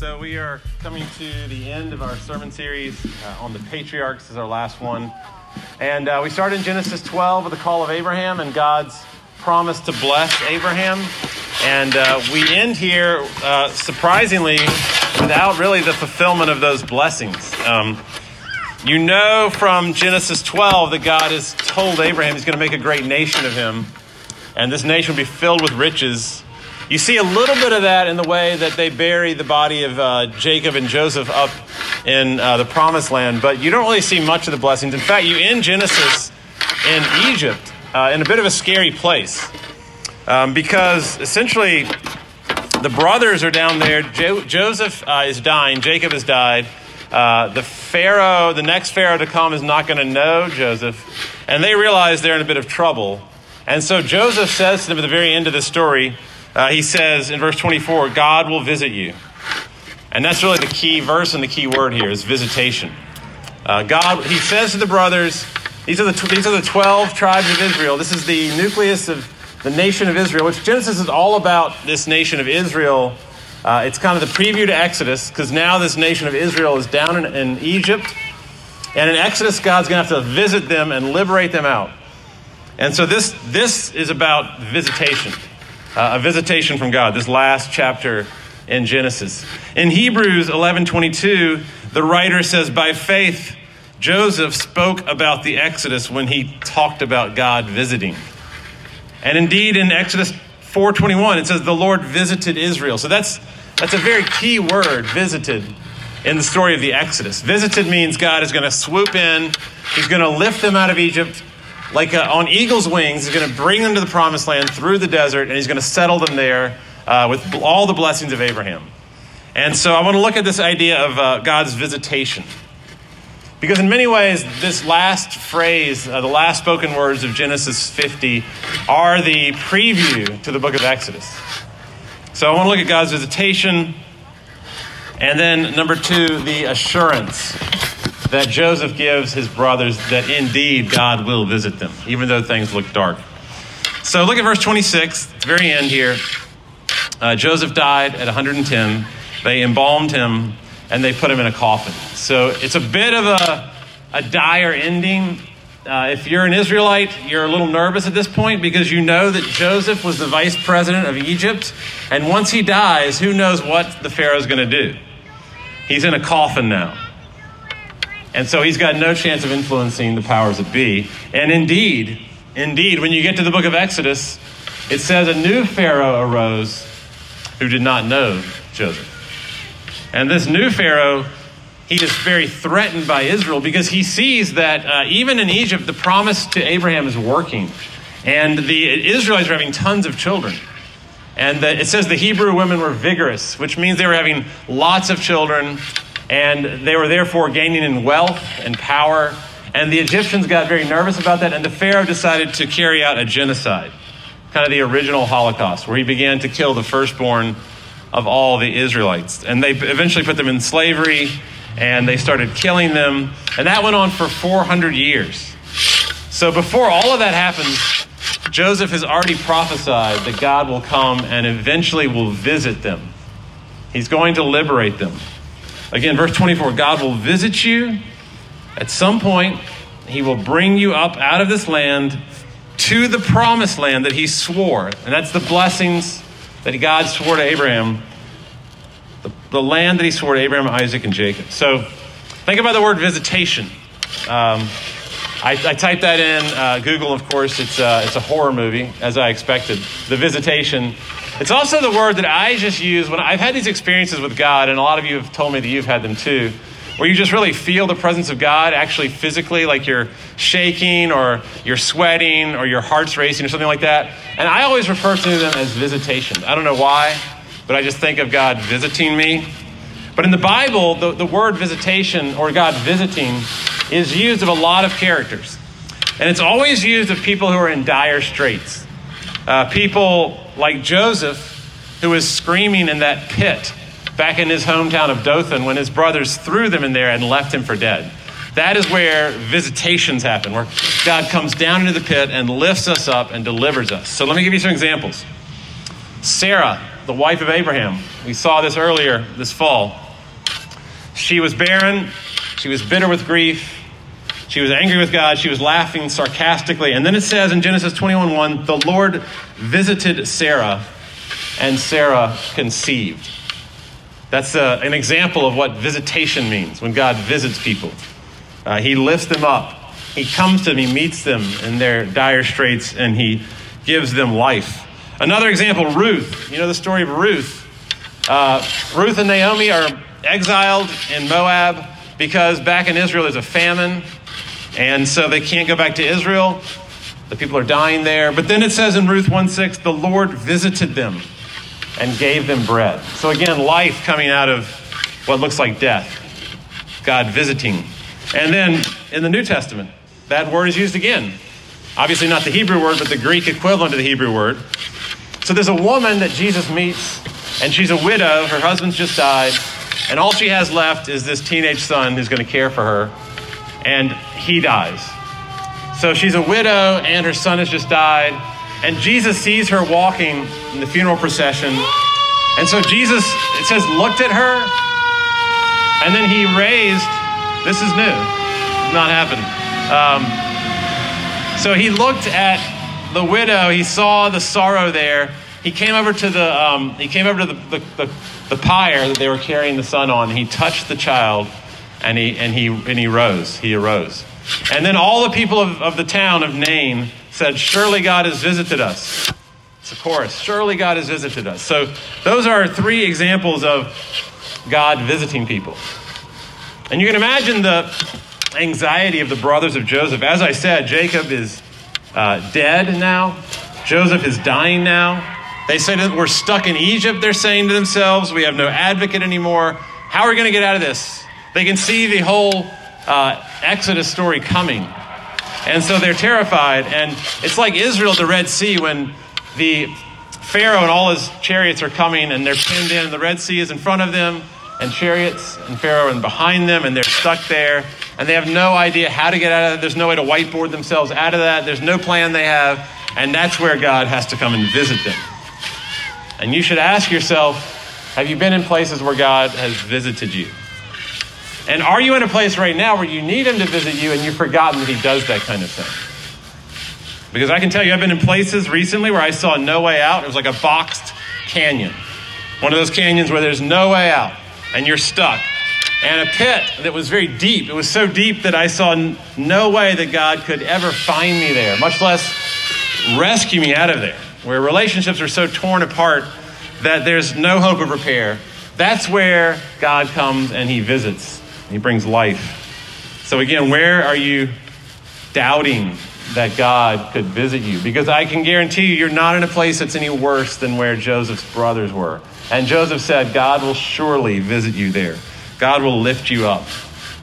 So we are coming to the end of our sermon series uh, on the patriarchs. This is our last one. And uh, we started in Genesis 12 with the call of Abraham and God's promise to bless Abraham. And uh, we end here, uh, surprisingly, without really the fulfillment of those blessings. Um, you know from Genesis 12 that God has told Abraham he's going to make a great nation of him, and this nation will be filled with riches. You see a little bit of that in the way that they bury the body of uh, Jacob and Joseph up in uh, the promised land, but you don't really see much of the blessings. In fact, you end Genesis in Egypt uh, in a bit of a scary place um, because essentially the brothers are down there. Jo- Joseph uh, is dying, Jacob has died. Uh, the Pharaoh, the next Pharaoh to come, is not going to know Joseph, and they realize they're in a bit of trouble. And so Joseph says to them at the very end of the story, uh, he says in verse 24, God will visit you. And that's really the key verse and the key word here is visitation. Uh, God, he says to the brothers, these are the, these are the 12 tribes of Israel. This is the nucleus of the nation of Israel, which Genesis is all about this nation of Israel. Uh, it's kind of the preview to Exodus because now this nation of Israel is down in, in Egypt. And in Exodus, God's going to have to visit them and liberate them out. And so this, this is about visitation uh, a visitation from God, this last chapter in Genesis. In Hebrews 11:22, the writer says, "By faith Joseph spoke about the Exodus when he talked about God visiting." And indeed in Exodus 4:21 it says the Lord visited Israel. So that's that's a very key word, visited in the story of the Exodus. Visited means God is going to swoop in, he's going to lift them out of Egypt like uh, on eagle's wings, he's going to bring them to the promised land through the desert, and he's going to settle them there uh, with all the blessings of Abraham. And so I want to look at this idea of uh, God's visitation. Because in many ways, this last phrase, uh, the last spoken words of Genesis 50, are the preview to the book of Exodus. So I want to look at God's visitation. And then, number two, the assurance that Joseph gives his brothers that indeed God will visit them, even though things look dark. So look at verse 26, the very end here. Uh, Joseph died at 110. They embalmed him and they put him in a coffin. So it's a bit of a, a dire ending. Uh, if you're an Israelite, you're a little nervous at this point because you know that Joseph was the vice president of Egypt. And once he dies, who knows what the Pharaoh's going to do? He's in a coffin now. And so he's got no chance of influencing the powers that be. And indeed, indeed, when you get to the book of Exodus, it says a new Pharaoh arose who did not know Joseph. And this new Pharaoh, he is very threatened by Israel because he sees that uh, even in Egypt, the promise to Abraham is working. And the Israelites are having tons of children. And the, it says the Hebrew women were vigorous, which means they were having lots of children and they were therefore gaining in wealth and power. And the Egyptians got very nervous about that, and the Pharaoh decided to carry out a genocide, kind of the original Holocaust, where he began to kill the firstborn of all the Israelites. And they eventually put them in slavery, and they started killing them. And that went on for 400 years. So before all of that happens, Joseph has already prophesied that God will come and eventually will visit them. He's going to liberate them. Again, verse 24 God will visit you at some point, He will bring you up out of this land to the promised land that He swore. And that's the blessings that God swore to Abraham, the, the land that He swore to Abraham, Isaac, and Jacob. So think about the word visitation. Um, I, I typed that in uh, Google, of course. It's, uh, it's a horror movie, as I expected. The Visitation. It's also the word that I just use when I've had these experiences with God, and a lot of you have told me that you've had them too, where you just really feel the presence of God actually physically, like you're shaking or you're sweating or your heart's racing or something like that. And I always refer to them as visitations. I don't know why, but I just think of God visiting me. But in the Bible, the, the word visitation or God visiting is used of a lot of characters. And it's always used of people who are in dire straits. Uh, people like Joseph, who was screaming in that pit back in his hometown of Dothan when his brothers threw them in there and left him for dead. That is where visitations happen, where God comes down into the pit and lifts us up and delivers us. So let me give you some examples. Sarah, the wife of Abraham, we saw this earlier this fall. She was barren, she was bitter with grief, she was angry with God. She was laughing sarcastically. And then it says in Genesis 21 1, the Lord visited Sarah, and Sarah conceived. That's uh, an example of what visitation means when God visits people. Uh, he lifts them up, He comes to them, He meets them in their dire straits, and He gives them life. Another example, Ruth. You know the story of Ruth. Uh, Ruth and Naomi are exiled in Moab because back in Israel there's a famine and so they can't go back to Israel. The people are dying there. But then it says in Ruth 1 6, the Lord visited them and gave them bread. So again, life coming out of what looks like death. God visiting. And then in the New Testament, that word is used again. Obviously, not the Hebrew word, but the Greek equivalent of the Hebrew word. So there's a woman that Jesus meets, and she's a widow. Her husband's just died. And all she has left is this teenage son who's going to care for her and he dies. So she's a widow, and her son has just died. And Jesus sees her walking in the funeral procession. And so Jesus, it says, looked at her, and then he raised, this is new, not happened. Um, so he looked at the widow, he saw the sorrow there. He came over to the, um, he came over to the, the, the, the pyre that they were carrying the son on, he touched the child and he, and he, and he rose. He arose. And then all the people of, of the town of Nain said, Surely God has visited us. It's a chorus. Surely God has visited us. So those are three examples of God visiting people. And you can imagine the anxiety of the brothers of Joseph. As I said, Jacob is uh, dead now, Joseph is dying now. They say that we're stuck in Egypt, they're saying to themselves. We have no advocate anymore. How are we going to get out of this? They can see the whole uh, Exodus story coming. And so they're terrified. And it's like Israel the Red Sea when the Pharaoh and all his chariots are coming and they're pinned in. The Red Sea is in front of them, and chariots and Pharaoh and behind them, and they're stuck there. And they have no idea how to get out of it. There's no way to whiteboard themselves out of that. There's no plan they have. And that's where God has to come and visit them. And you should ask yourself have you been in places where God has visited you? And are you in a place right now where you need Him to visit you and you've forgotten that He does that kind of thing? Because I can tell you, I've been in places recently where I saw no way out. It was like a boxed canyon. One of those canyons where there's no way out and you're stuck. And a pit that was very deep. It was so deep that I saw no way that God could ever find me there, much less rescue me out of there. Where relationships are so torn apart that there's no hope of repair. That's where God comes and He visits. He brings life. So, again, where are you doubting that God could visit you? Because I can guarantee you, you're not in a place that's any worse than where Joseph's brothers were. And Joseph said, God will surely visit you there. God will lift you up.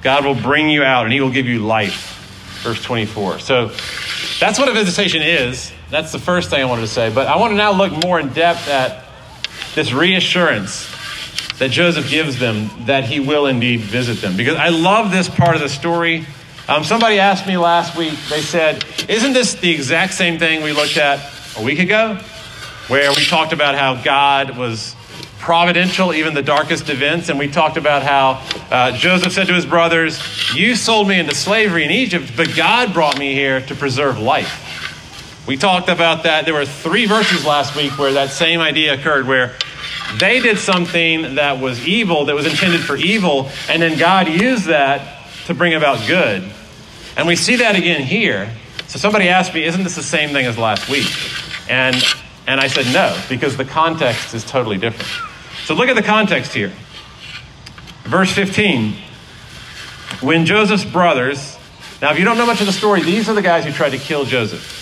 God will bring you out and he will give you life. Verse 24. So that's what a visitation is. That's the first thing I wanted to say. But I want to now look more in depth at this reassurance that Joseph gives them that he will indeed visit them. Because I love this part of the story. Um, somebody asked me last week, they said, Isn't this the exact same thing we looked at a week ago? Where we talked about how God was providential, even the darkest events. And we talked about how uh, Joseph said to his brothers, You sold me into slavery in Egypt, but God brought me here to preserve life. We talked about that. There were three verses last week where that same idea occurred, where they did something that was evil, that was intended for evil, and then God used that to bring about good. And we see that again here. So somebody asked me, isn't this the same thing as last week? And, and I said no, because the context is totally different. So look at the context here. Verse 15. When Joseph's brothers, now if you don't know much of the story, these are the guys who tried to kill Joseph.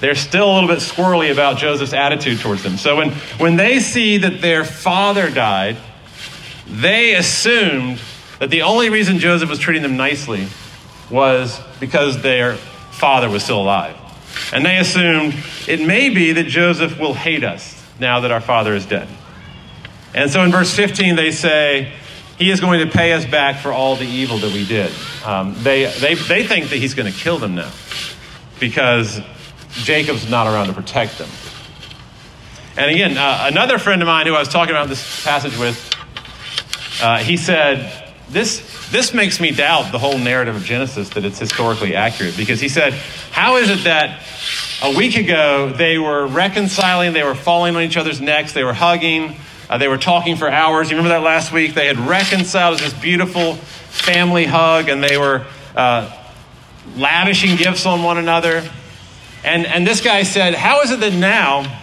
They're still a little bit squirrely about Joseph's attitude towards them. So when, when they see that their father died, they assumed that the only reason Joseph was treating them nicely was because their father was still alive. And they assumed it may be that Joseph will hate us now that our father is dead. And so in verse 15, they say, He is going to pay us back for all the evil that we did. Um, they, they, they think that He's going to kill them now because Jacob's not around to protect them. And again, uh, another friend of mine who I was talking about this passage with, uh, he said, this, this makes me doubt the whole narrative of Genesis that it's historically accurate because he said, How is it that a week ago they were reconciling, they were falling on each other's necks, they were hugging, uh, they were talking for hours? You remember that last week? They had reconciled this beautiful family hug and they were uh, lavishing gifts on one another. And, and this guy said, How is it that now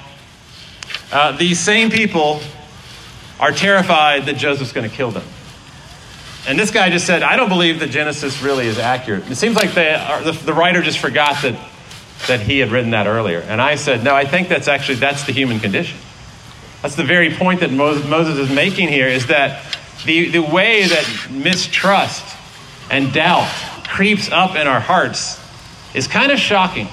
uh, these same people are terrified that Joseph's going to kill them? And this guy just said, I don't believe that Genesis really is accurate. It seems like they are, the, the writer just forgot that, that he had written that earlier. And I said, no, I think that's actually, that's the human condition. That's the very point that Moses, Moses is making here is that the, the way that mistrust and doubt creeps up in our hearts is kind of shocking.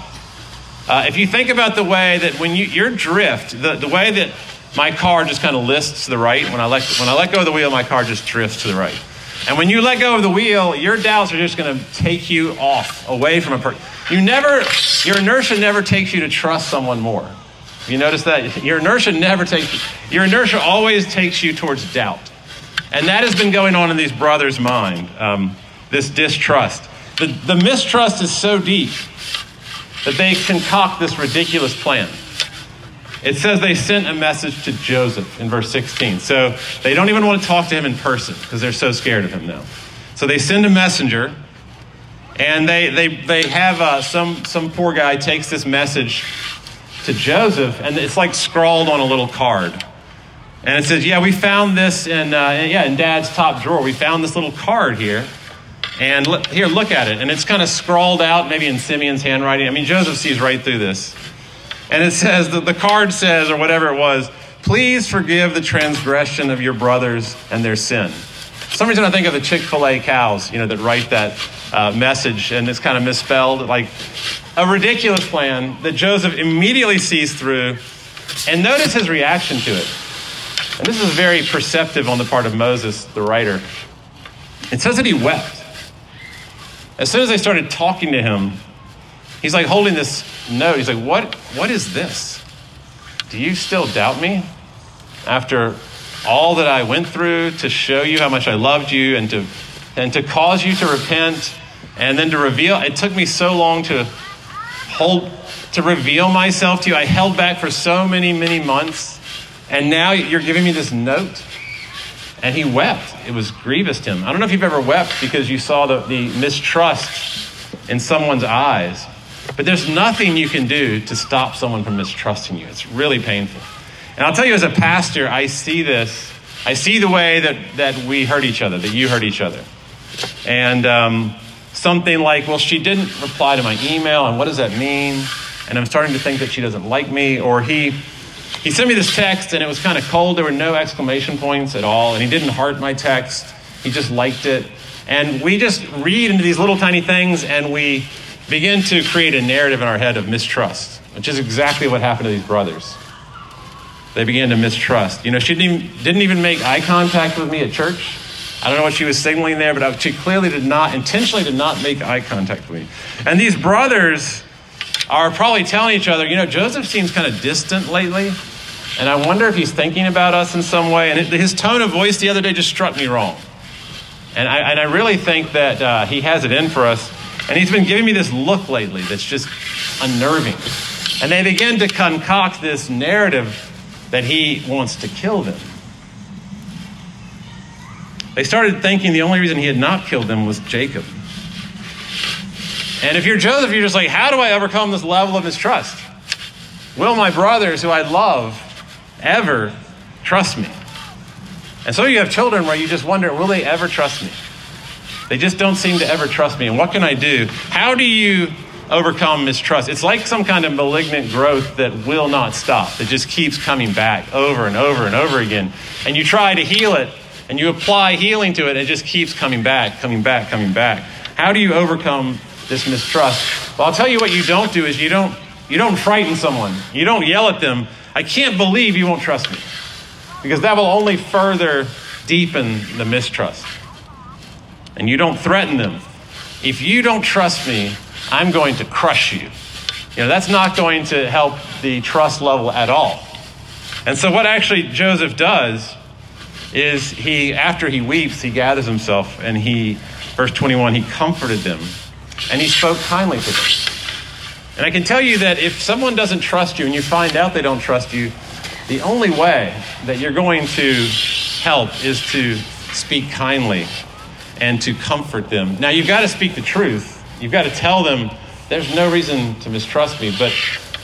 Uh, if you think about the way that when you, your drift, the, the way that my car just kind of lists to the right, when I, let, when I let go of the wheel, my car just drifts to the right. And when you let go of the wheel, your doubts are just going to take you off, away from a person. You never, your inertia never takes you to trust someone more. You notice that? Your inertia never takes, your inertia always takes you towards doubt. And that has been going on in these brothers' mind, um, this distrust. The, the mistrust is so deep that they concoct this ridiculous plan. It says they sent a message to Joseph in verse 16. So they don't even want to talk to him in person because they're so scared of him now. So they send a messenger, and they, they, they have uh, some, some poor guy takes this message to Joseph, and it's like scrawled on a little card. And it says, Yeah, we found this in, uh, yeah, in dad's top drawer. We found this little card here. And here, look at it. And it's kind of scrawled out, maybe in Simeon's handwriting. I mean, Joseph sees right through this. And it says that the card says, or whatever it was, please forgive the transgression of your brothers and their sin. For some reason, I think of the Chick fil A cows, you know, that write that uh, message and it's kind of misspelled. Like a ridiculous plan that Joseph immediately sees through. And notice his reaction to it. And this is very perceptive on the part of Moses, the writer. It says that he wept. As soon as they started talking to him, He's like holding this note. He's like, what, what is this? Do you still doubt me? After all that I went through to show you how much I loved you and to, and to cause you to repent and then to reveal, it took me so long to hold, to reveal myself to you. I held back for so many, many months. And now you're giving me this note. And he wept. It was grievous to him. I don't know if you've ever wept because you saw the, the mistrust in someone's eyes. But there's nothing you can do to stop someone from mistrusting you. It's really painful. And I'll tell you, as a pastor, I see this. I see the way that, that we hurt each other, that you hurt each other. And um, something like, well, she didn't reply to my email, and what does that mean? And I'm starting to think that she doesn't like me. Or he, he sent me this text, and it was kind of cold. There were no exclamation points at all, and he didn't heart my text. He just liked it. And we just read into these little tiny things, and we begin to create a narrative in our head of mistrust, which is exactly what happened to these brothers. They began to mistrust. You know, she didn't even, didn't even make eye contact with me at church. I don't know what she was signaling there, but she clearly did not, intentionally did not make eye contact with me. And these brothers are probably telling each other, you know, Joseph seems kind of distant lately, and I wonder if he's thinking about us in some way. And his tone of voice the other day just struck me wrong. And I, and I really think that uh, he has it in for us. And he's been giving me this look lately that's just unnerving. And they begin to concoct this narrative that he wants to kill them. They started thinking the only reason he had not killed them was Jacob. And if you're Joseph, you're just like, how do I overcome this level of mistrust? Will my brothers, who I love, ever trust me? And so you have children where you just wonder, will they ever trust me? They just don't seem to ever trust me. And what can I do? How do you overcome mistrust? It's like some kind of malignant growth that will not stop, that just keeps coming back over and over and over again. And you try to heal it, and you apply healing to it, and it just keeps coming back, coming back, coming back. How do you overcome this mistrust? Well, I'll tell you what you don't do is you don't you don't frighten someone. You don't yell at them, I can't believe you won't trust me. Because that will only further deepen the mistrust. And you don't threaten them. If you don't trust me, I'm going to crush you. You know, that's not going to help the trust level at all. And so, what actually Joseph does is he, after he weeps, he gathers himself and he, verse 21, he comforted them and he spoke kindly to them. And I can tell you that if someone doesn't trust you and you find out they don't trust you, the only way that you're going to help is to speak kindly and to comfort them. Now, you've got to speak the truth. You've got to tell them there's no reason to mistrust me, but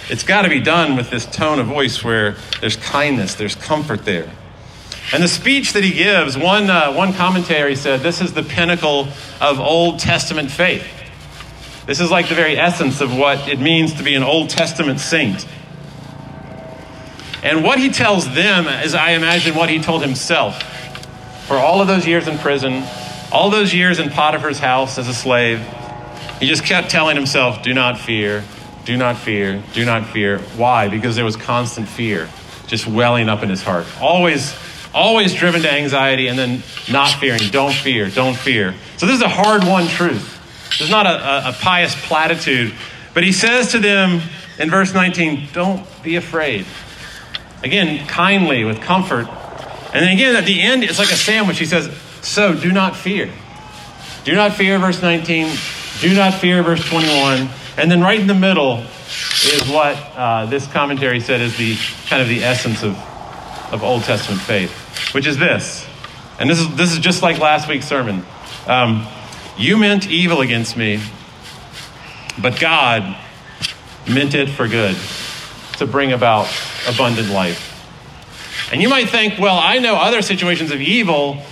it's got to be done with this tone of voice where there's kindness, there's comfort there. And the speech that he gives, one, uh, one commentary said, this is the pinnacle of Old Testament faith. This is like the very essence of what it means to be an Old Testament saint. And what he tells them is, I imagine, what he told himself for all of those years in prison, all those years in Potiphar's house as a slave. He just kept telling himself, Do not fear, do not fear, do not fear. Why? Because there was constant fear just welling up in his heart. Always, always driven to anxiety and then not fearing. Don't fear, don't fear. So this is a hard won truth. This is not a, a, a pious platitude. But he says to them in verse 19, Don't be afraid. Again, kindly, with comfort. And then again, at the end, it's like a sandwich. He says, So do not fear. Do not fear, verse 19. Do not fear, verse 21. And then right in the middle is what uh, this commentary said is the kind of the essence of, of Old Testament faith, which is this. And this is, this is just like last week's sermon. Um, you meant evil against me, but God meant it for good to bring about abundant life. And you might think, well, I know other situations of evil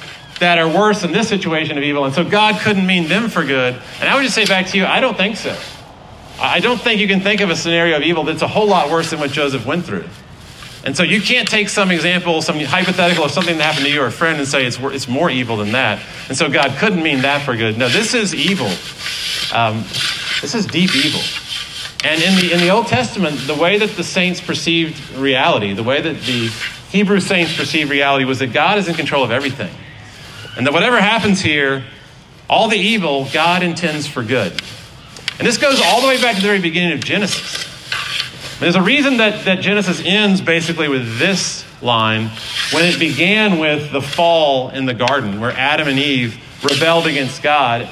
that are worse than this situation of evil, and so God couldn't mean them for good. And I would just say back to you, I don't think so. I don't think you can think of a scenario of evil that's a whole lot worse than what Joseph went through. And so you can't take some example, some hypothetical of something that happened to you or a friend and say it's, it's more evil than that. And so God couldn't mean that for good. No, this is evil. Um, this is deep evil. And in the, in the Old Testament, the way that the saints perceived reality, the way that the Hebrew saints perceived reality was that God is in control of everything. And that whatever happens here, all the evil, God intends for good. And this goes all the way back to the very beginning of Genesis. There's a reason that, that Genesis ends basically with this line when it began with the fall in the garden, where Adam and Eve rebelled against God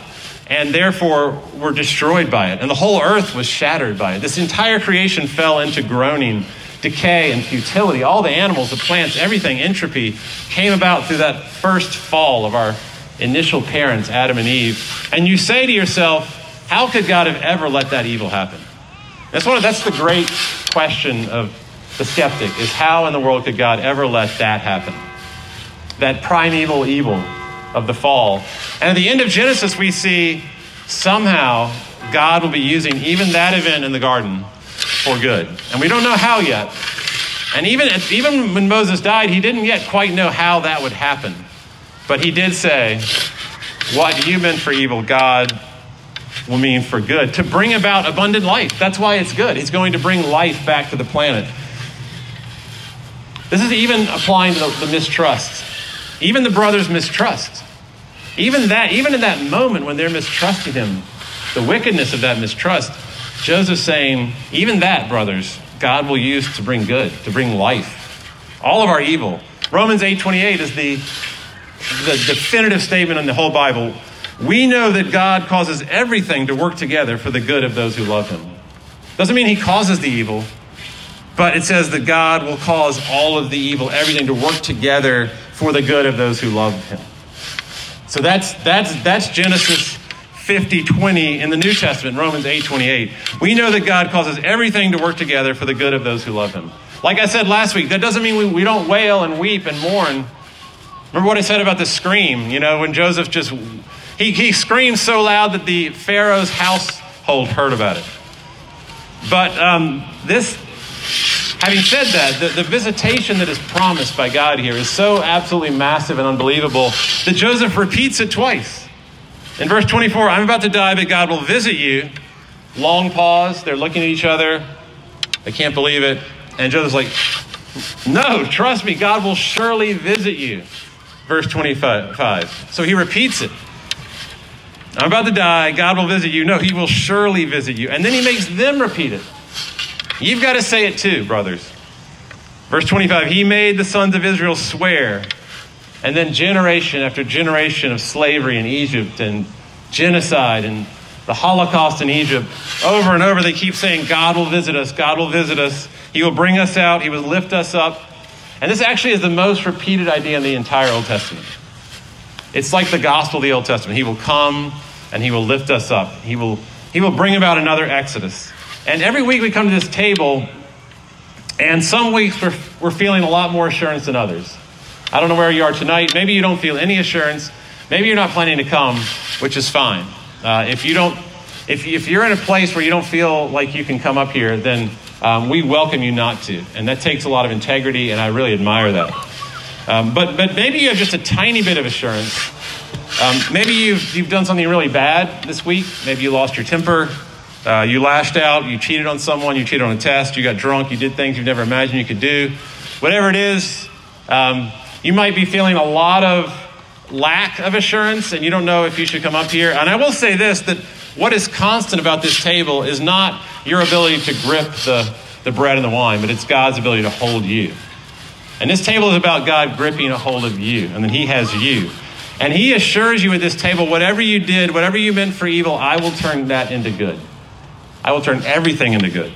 and therefore were destroyed by it. And the whole earth was shattered by it. This entire creation fell into groaning, decay, and futility. All the animals, the plants, everything, entropy, came about through that first fall of our initial parents, Adam and Eve. And you say to yourself, how could God have ever let that evil happen? That's, one of, that's the great question of the skeptic is how in the world could God ever let that happen? That primeval evil of the fall. And at the end of Genesis, we see somehow God will be using even that event in the garden for good. And we don't know how yet. And even, even when Moses died, he didn't yet quite know how that would happen. But he did say, What you meant for evil, God will mean for good, to bring about abundant life. That's why it's good. It's going to bring life back to the planet. This is even applying to the, the mistrust. Even the brothers mistrust. Even that, even in that moment when they're mistrusting him, the wickedness of that mistrust, Joseph's saying, even that, brothers, God will use to bring good, to bring life. All of our evil. Romans 8:28 is the, the definitive statement in the whole Bible we know that God causes everything to work together for the good of those who love him. Doesn't mean he causes the evil, but it says that God will cause all of the evil, everything to work together for the good of those who love him. So that's that's that's Genesis 50 20 in the New Testament, Romans 8 28. We know that God causes everything to work together for the good of those who love Him. Like I said last week, that doesn't mean we, we don't wail and weep and mourn. Remember what I said about the scream? You know, when Joseph just, he, he screamed so loud that the Pharaoh's household heard about it. But um, this, having said that, the, the visitation that is promised by God here is so absolutely massive and unbelievable that Joseph repeats it twice. In verse 24, I'm about to die, but God will visit you. Long pause. They're looking at each other. They can't believe it. And Joseph's like, No, trust me, God will surely visit you. Verse 25. So he repeats it. I'm about to die. God will visit you. No, he will surely visit you. And then he makes them repeat it. You've got to say it too, brothers. Verse 25 He made the sons of Israel swear. And then generation after generation of slavery in Egypt and genocide and the Holocaust in Egypt, over and over they keep saying, God will visit us, God will visit us. He will bring us out, He will lift us up. And this actually is the most repeated idea in the entire Old Testament. It's like the gospel of the Old Testament. He will come and he will lift us up. He will, he will bring about another Exodus. And every week we come to this table, and some weeks we're, we're feeling a lot more assurance than others. I don't know where you are tonight. Maybe you don't feel any assurance. Maybe you're not planning to come, which is fine. Uh, if you don't, if, if you're in a place where you don't feel like you can come up here, then um, we welcome you not to. And that takes a lot of integrity, and I really admire that. Um, but, but maybe you have just a tiny bit of assurance. Um, maybe you've, you've done something really bad this week. Maybe you lost your temper. Uh, you lashed out. You cheated on someone. You cheated on a test. You got drunk. You did things you've never imagined you could do. Whatever it is, um, you might be feeling a lot of lack of assurance and you don't know if you should come up here. And I will say this that what is constant about this table is not your ability to grip the, the bread and the wine, but it's God's ability to hold you. And this table is about God gripping a hold of you, and then He has you. And He assures you at this table, whatever you did, whatever you meant for evil, I will turn that into good. I will turn everything into good.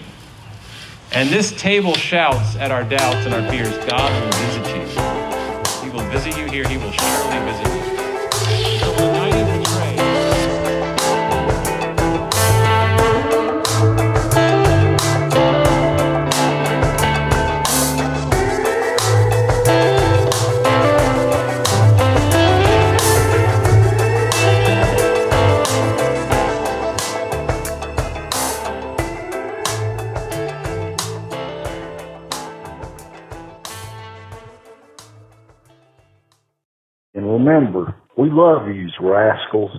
And this table shouts at our doubts and our fears God will visit you. He will visit you here, He will surely visit you. We love you, rascals.